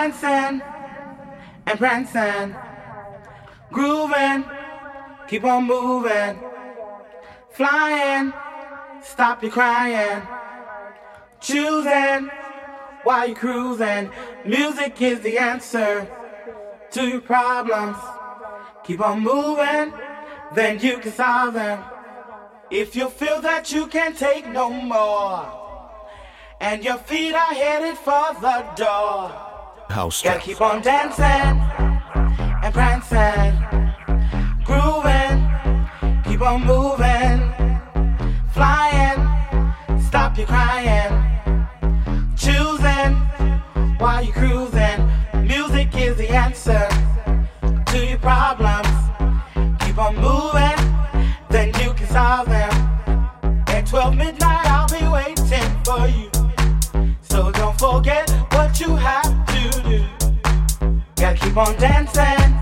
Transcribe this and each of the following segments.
dancing and prancing, grooving, keep on moving, flying, stop your crying, choosing while you're cruising. Music is the answer to your problems. Keep on moving, then you can solve them. If you feel that you can't take no more and your feet are headed for the door. House Gotta keep on dancing and prancing, grooving, keep on moving, flying, stop your crying, choosing while you're cruising. Music is the answer to your problems. Keep on moving, then you can solve them. At 12 midnight, I'll be waiting for you. So don't forget what you have to do. Gotta keep on dancing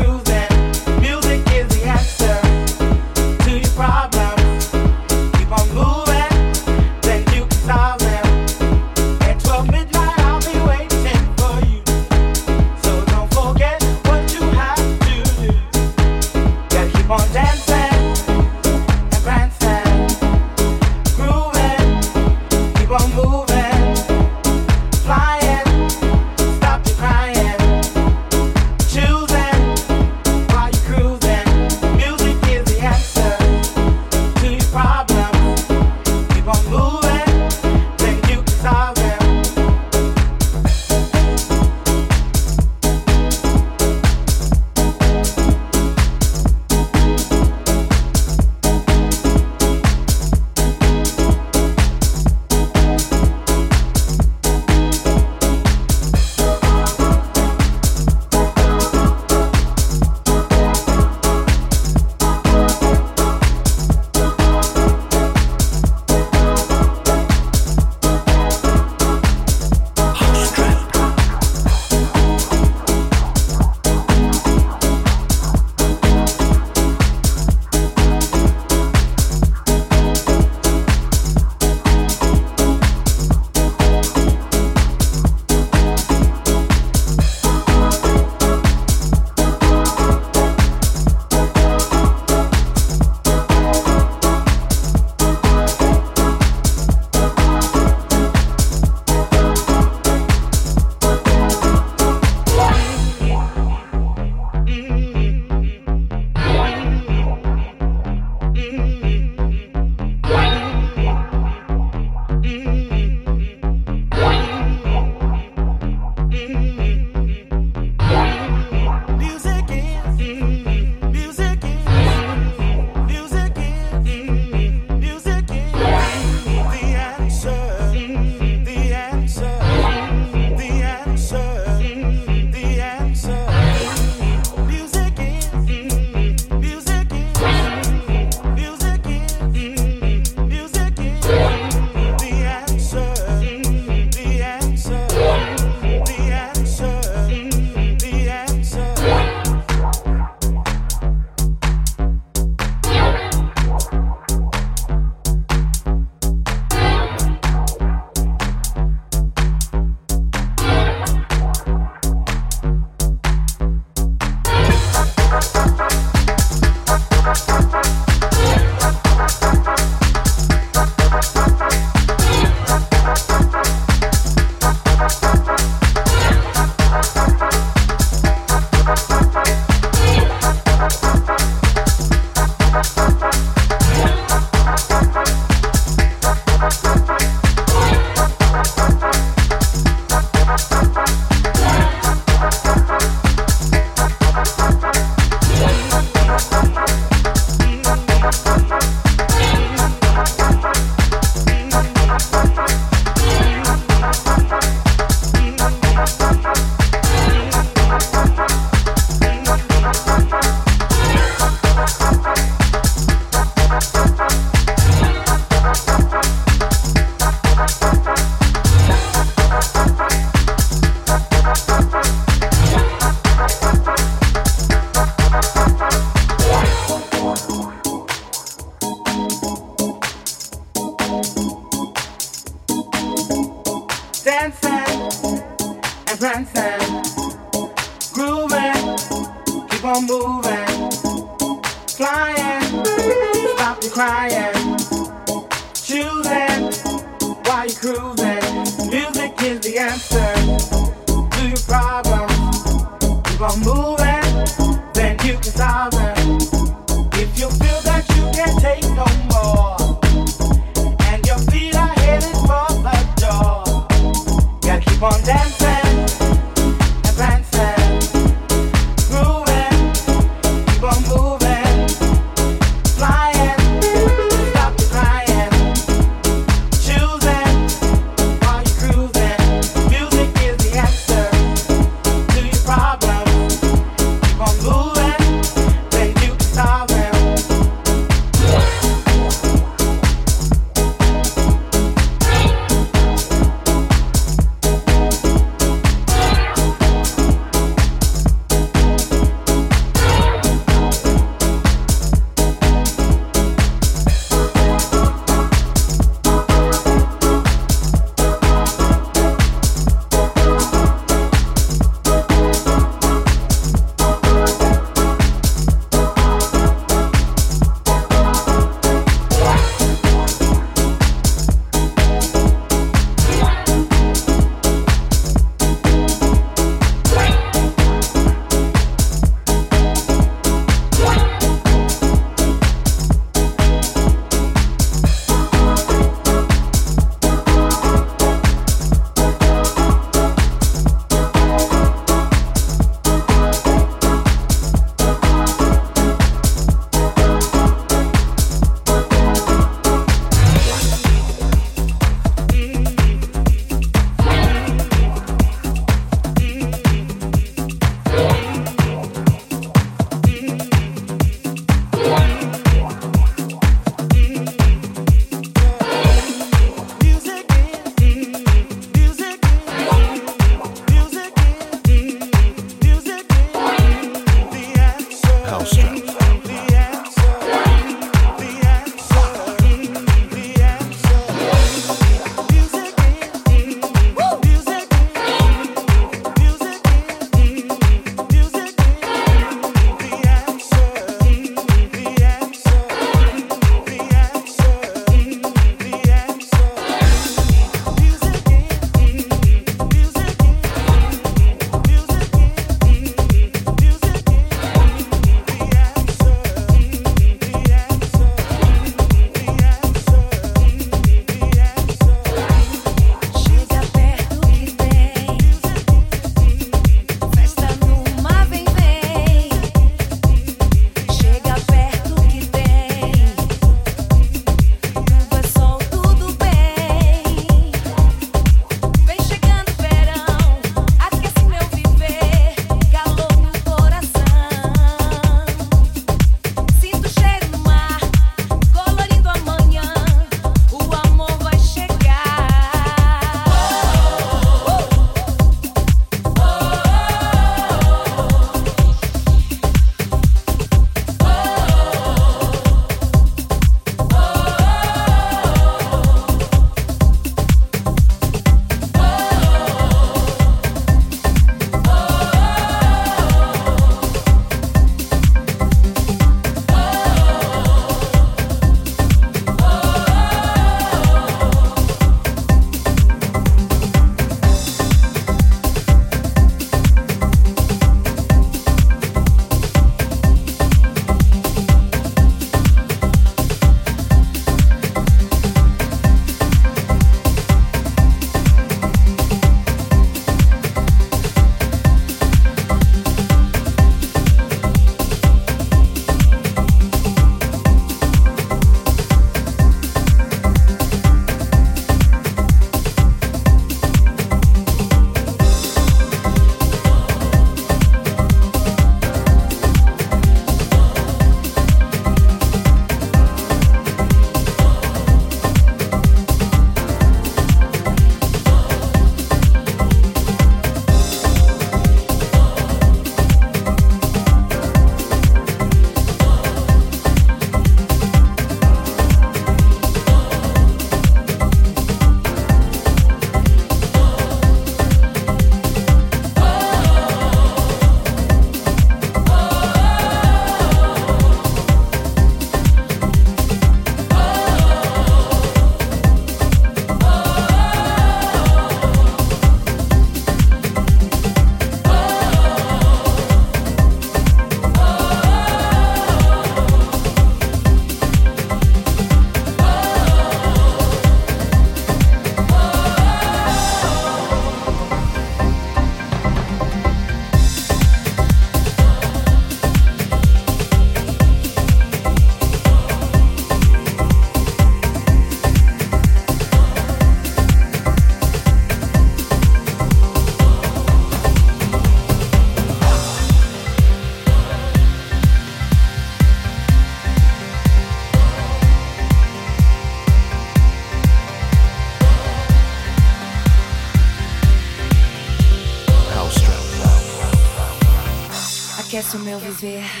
ver.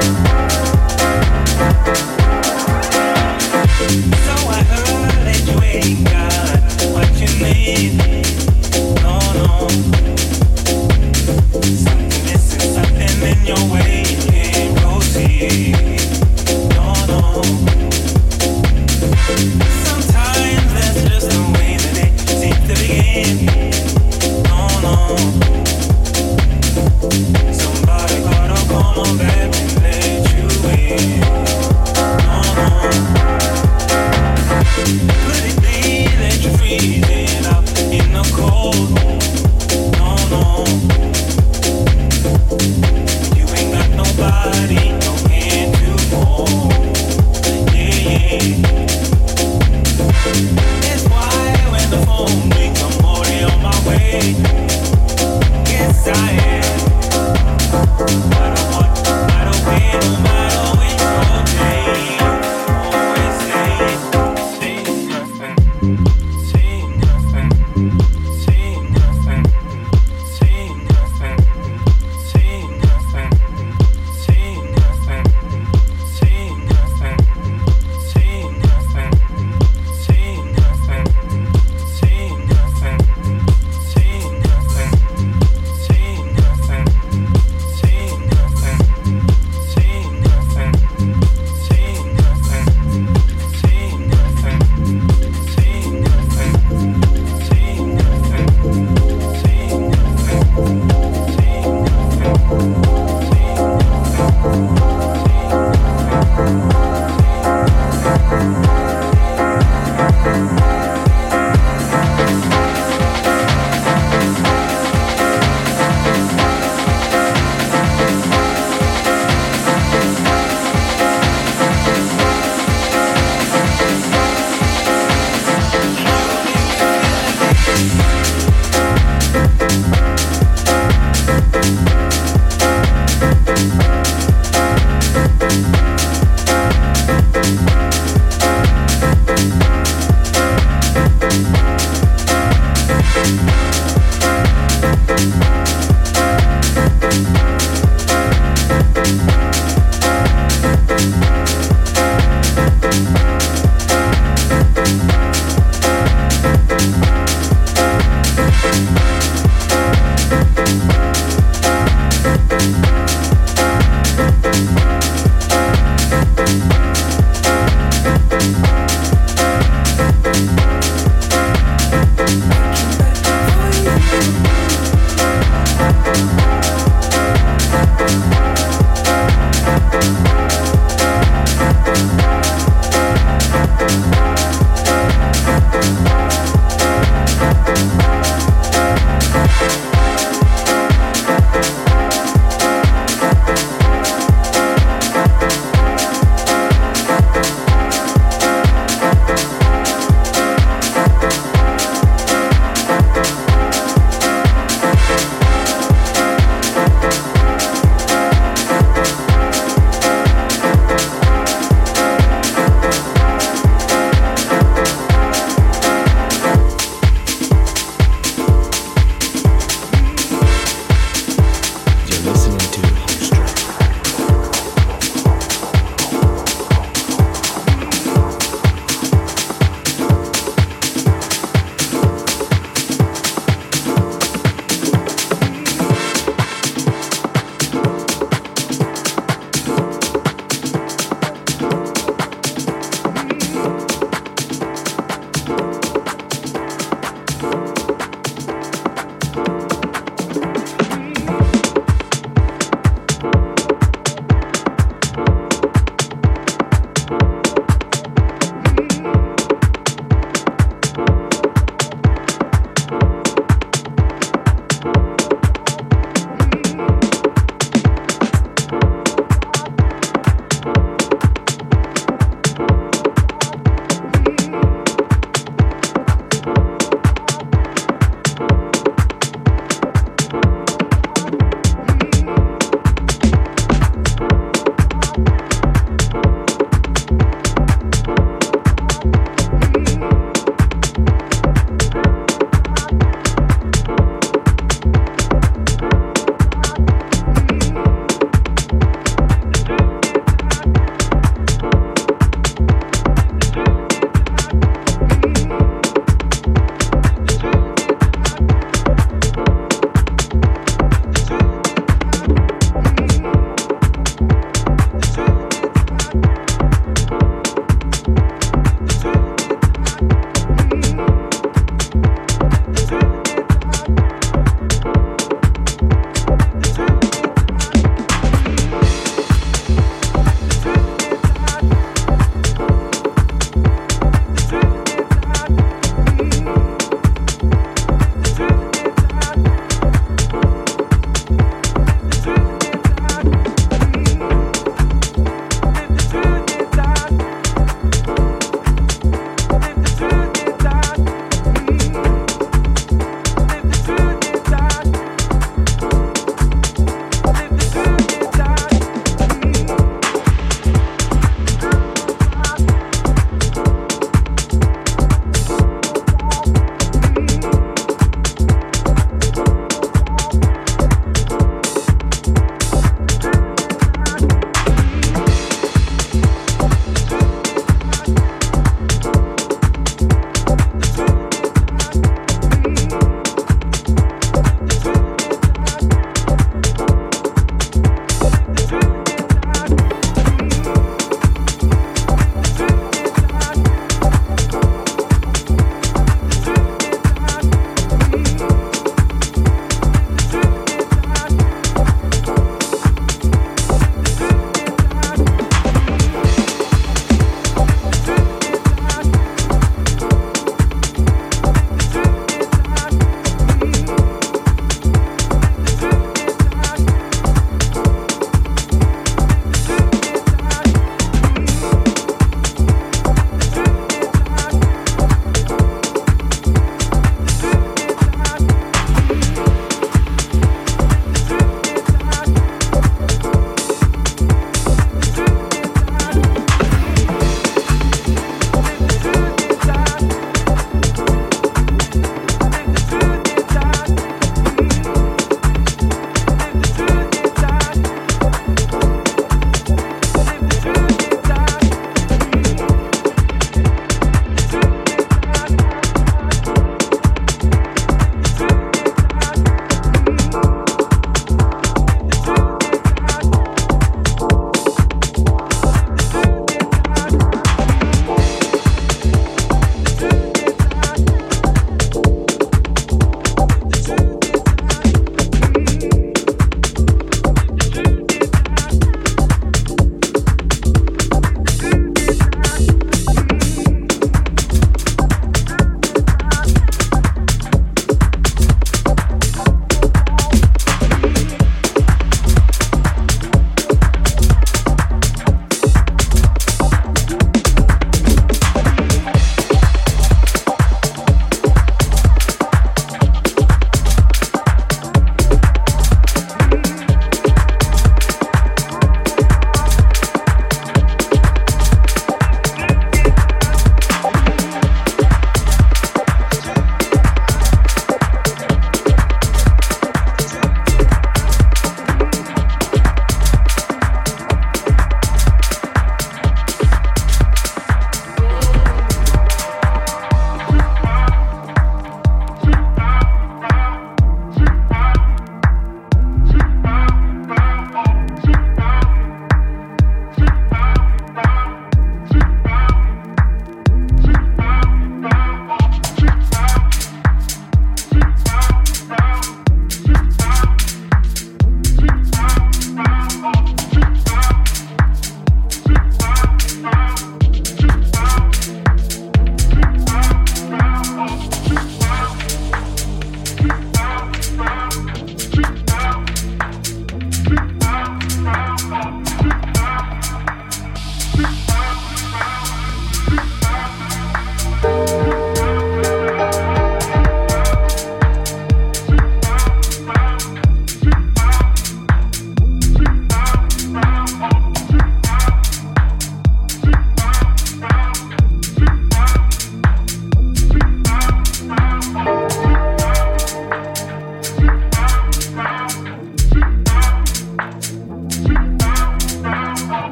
Your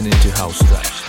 listening to Housetrap.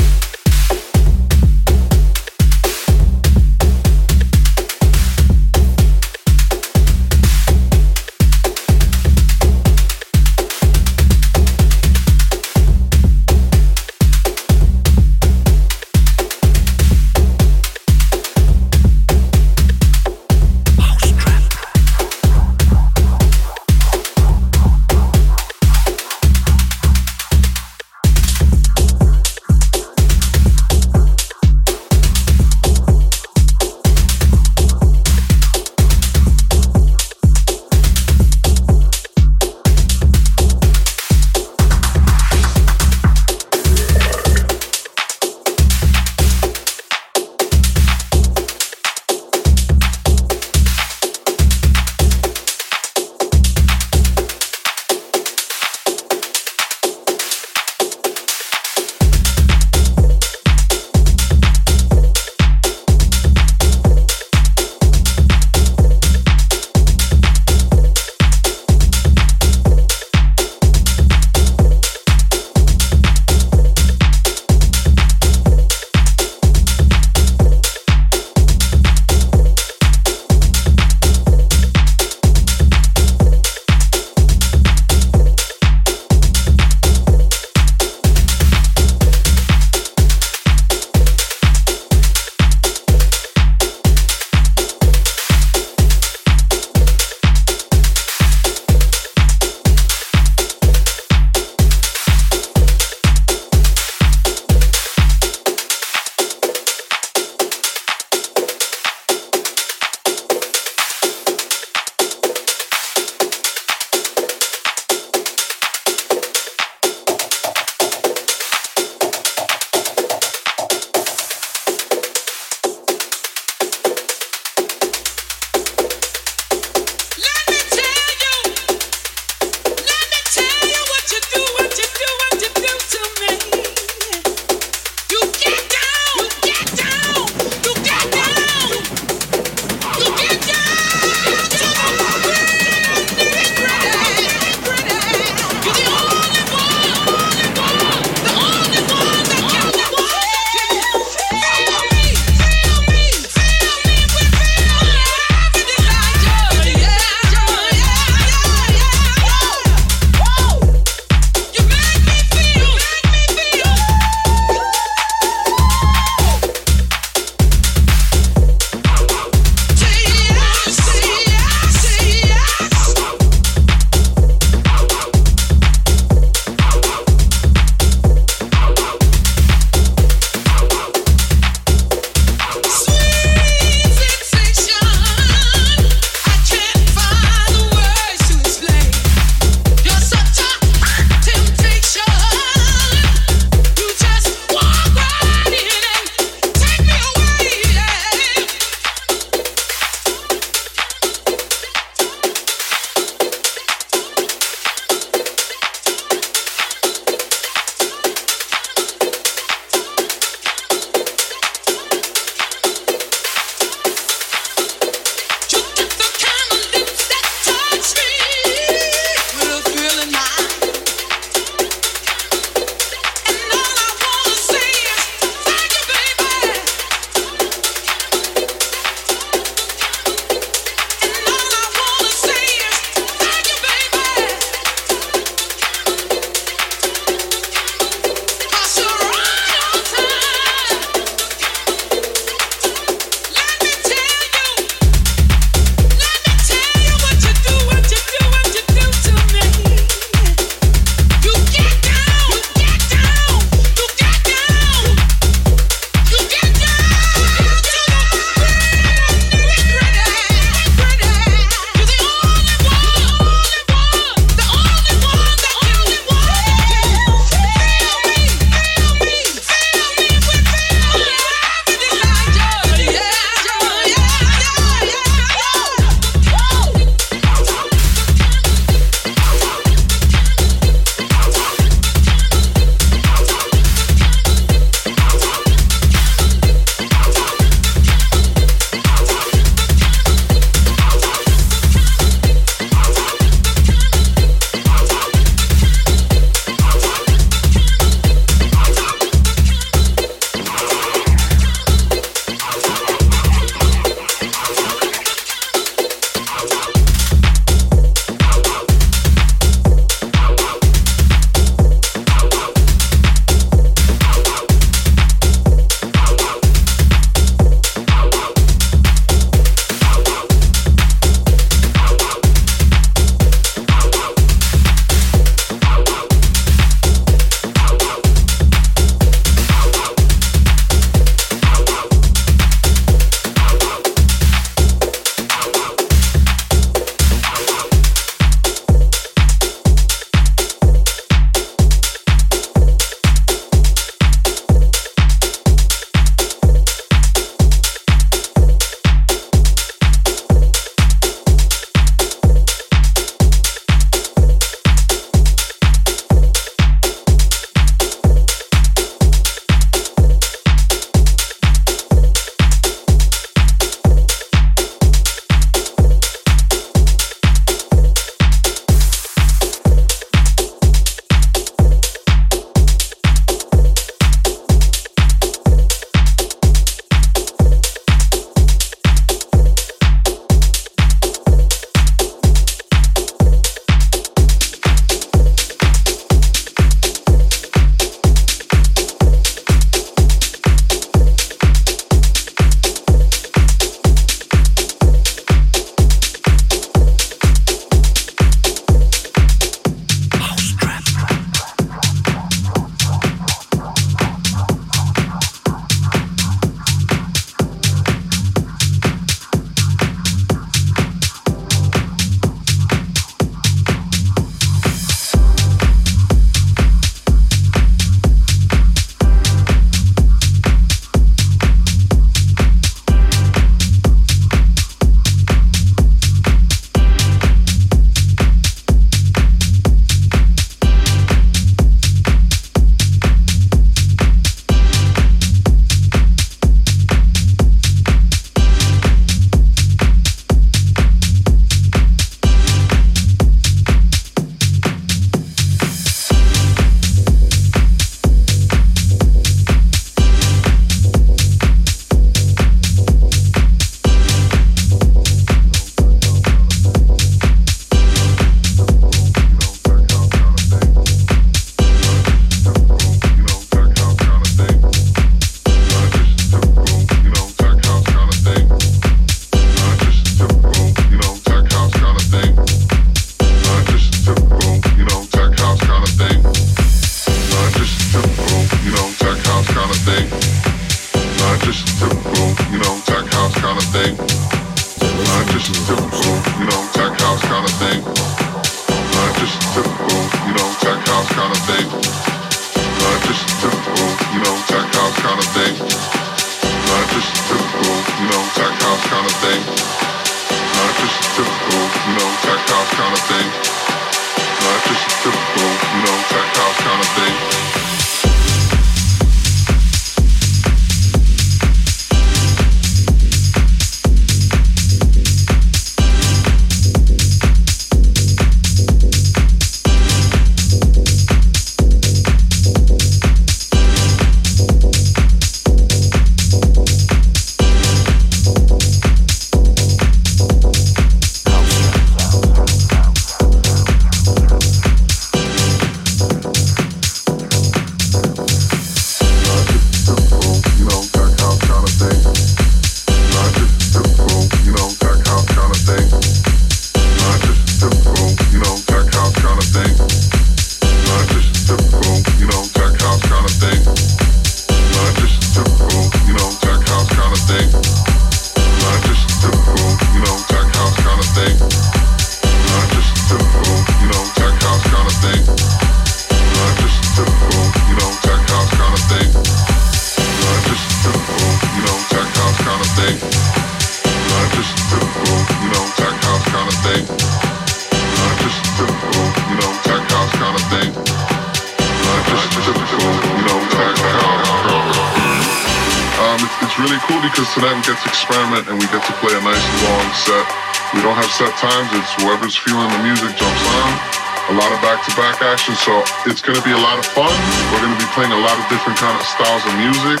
Lot of fun. We're going to be playing a lot of different kind of styles of music.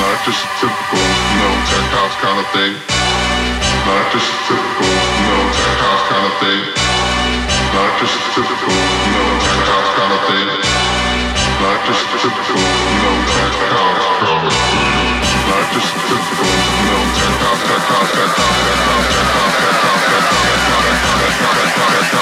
Not just a typical, you know, tech house kind of thing. Not just a typical, you know, tech house kind of thing. Not just a typical, you know, tech house kind of thing. Not just a typical, you know, tech house kind of thing. Not just a typical, you know, tech house, tech house, tech house, tech house, tech house, tech house, tech house, tech house, tech house, tech house.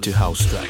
into Housetrap.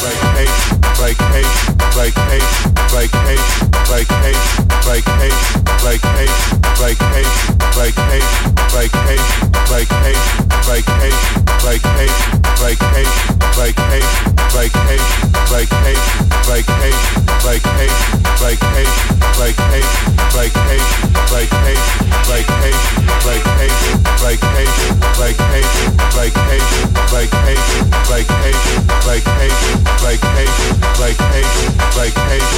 vacation, vacation, vacation, vacation, vacation, vacation, vacation, vacation,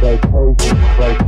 vacation, oh, vacation,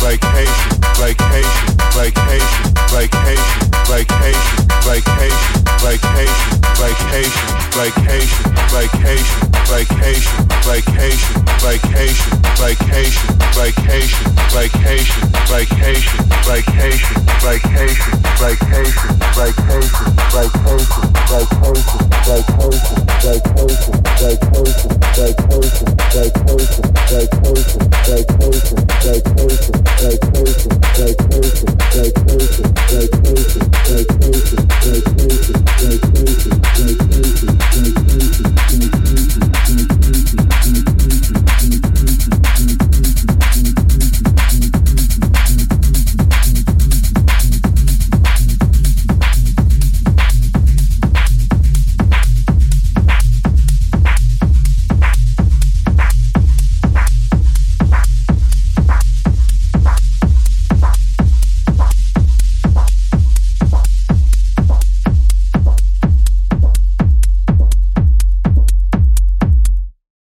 vacation, vacation, vacation, vacation,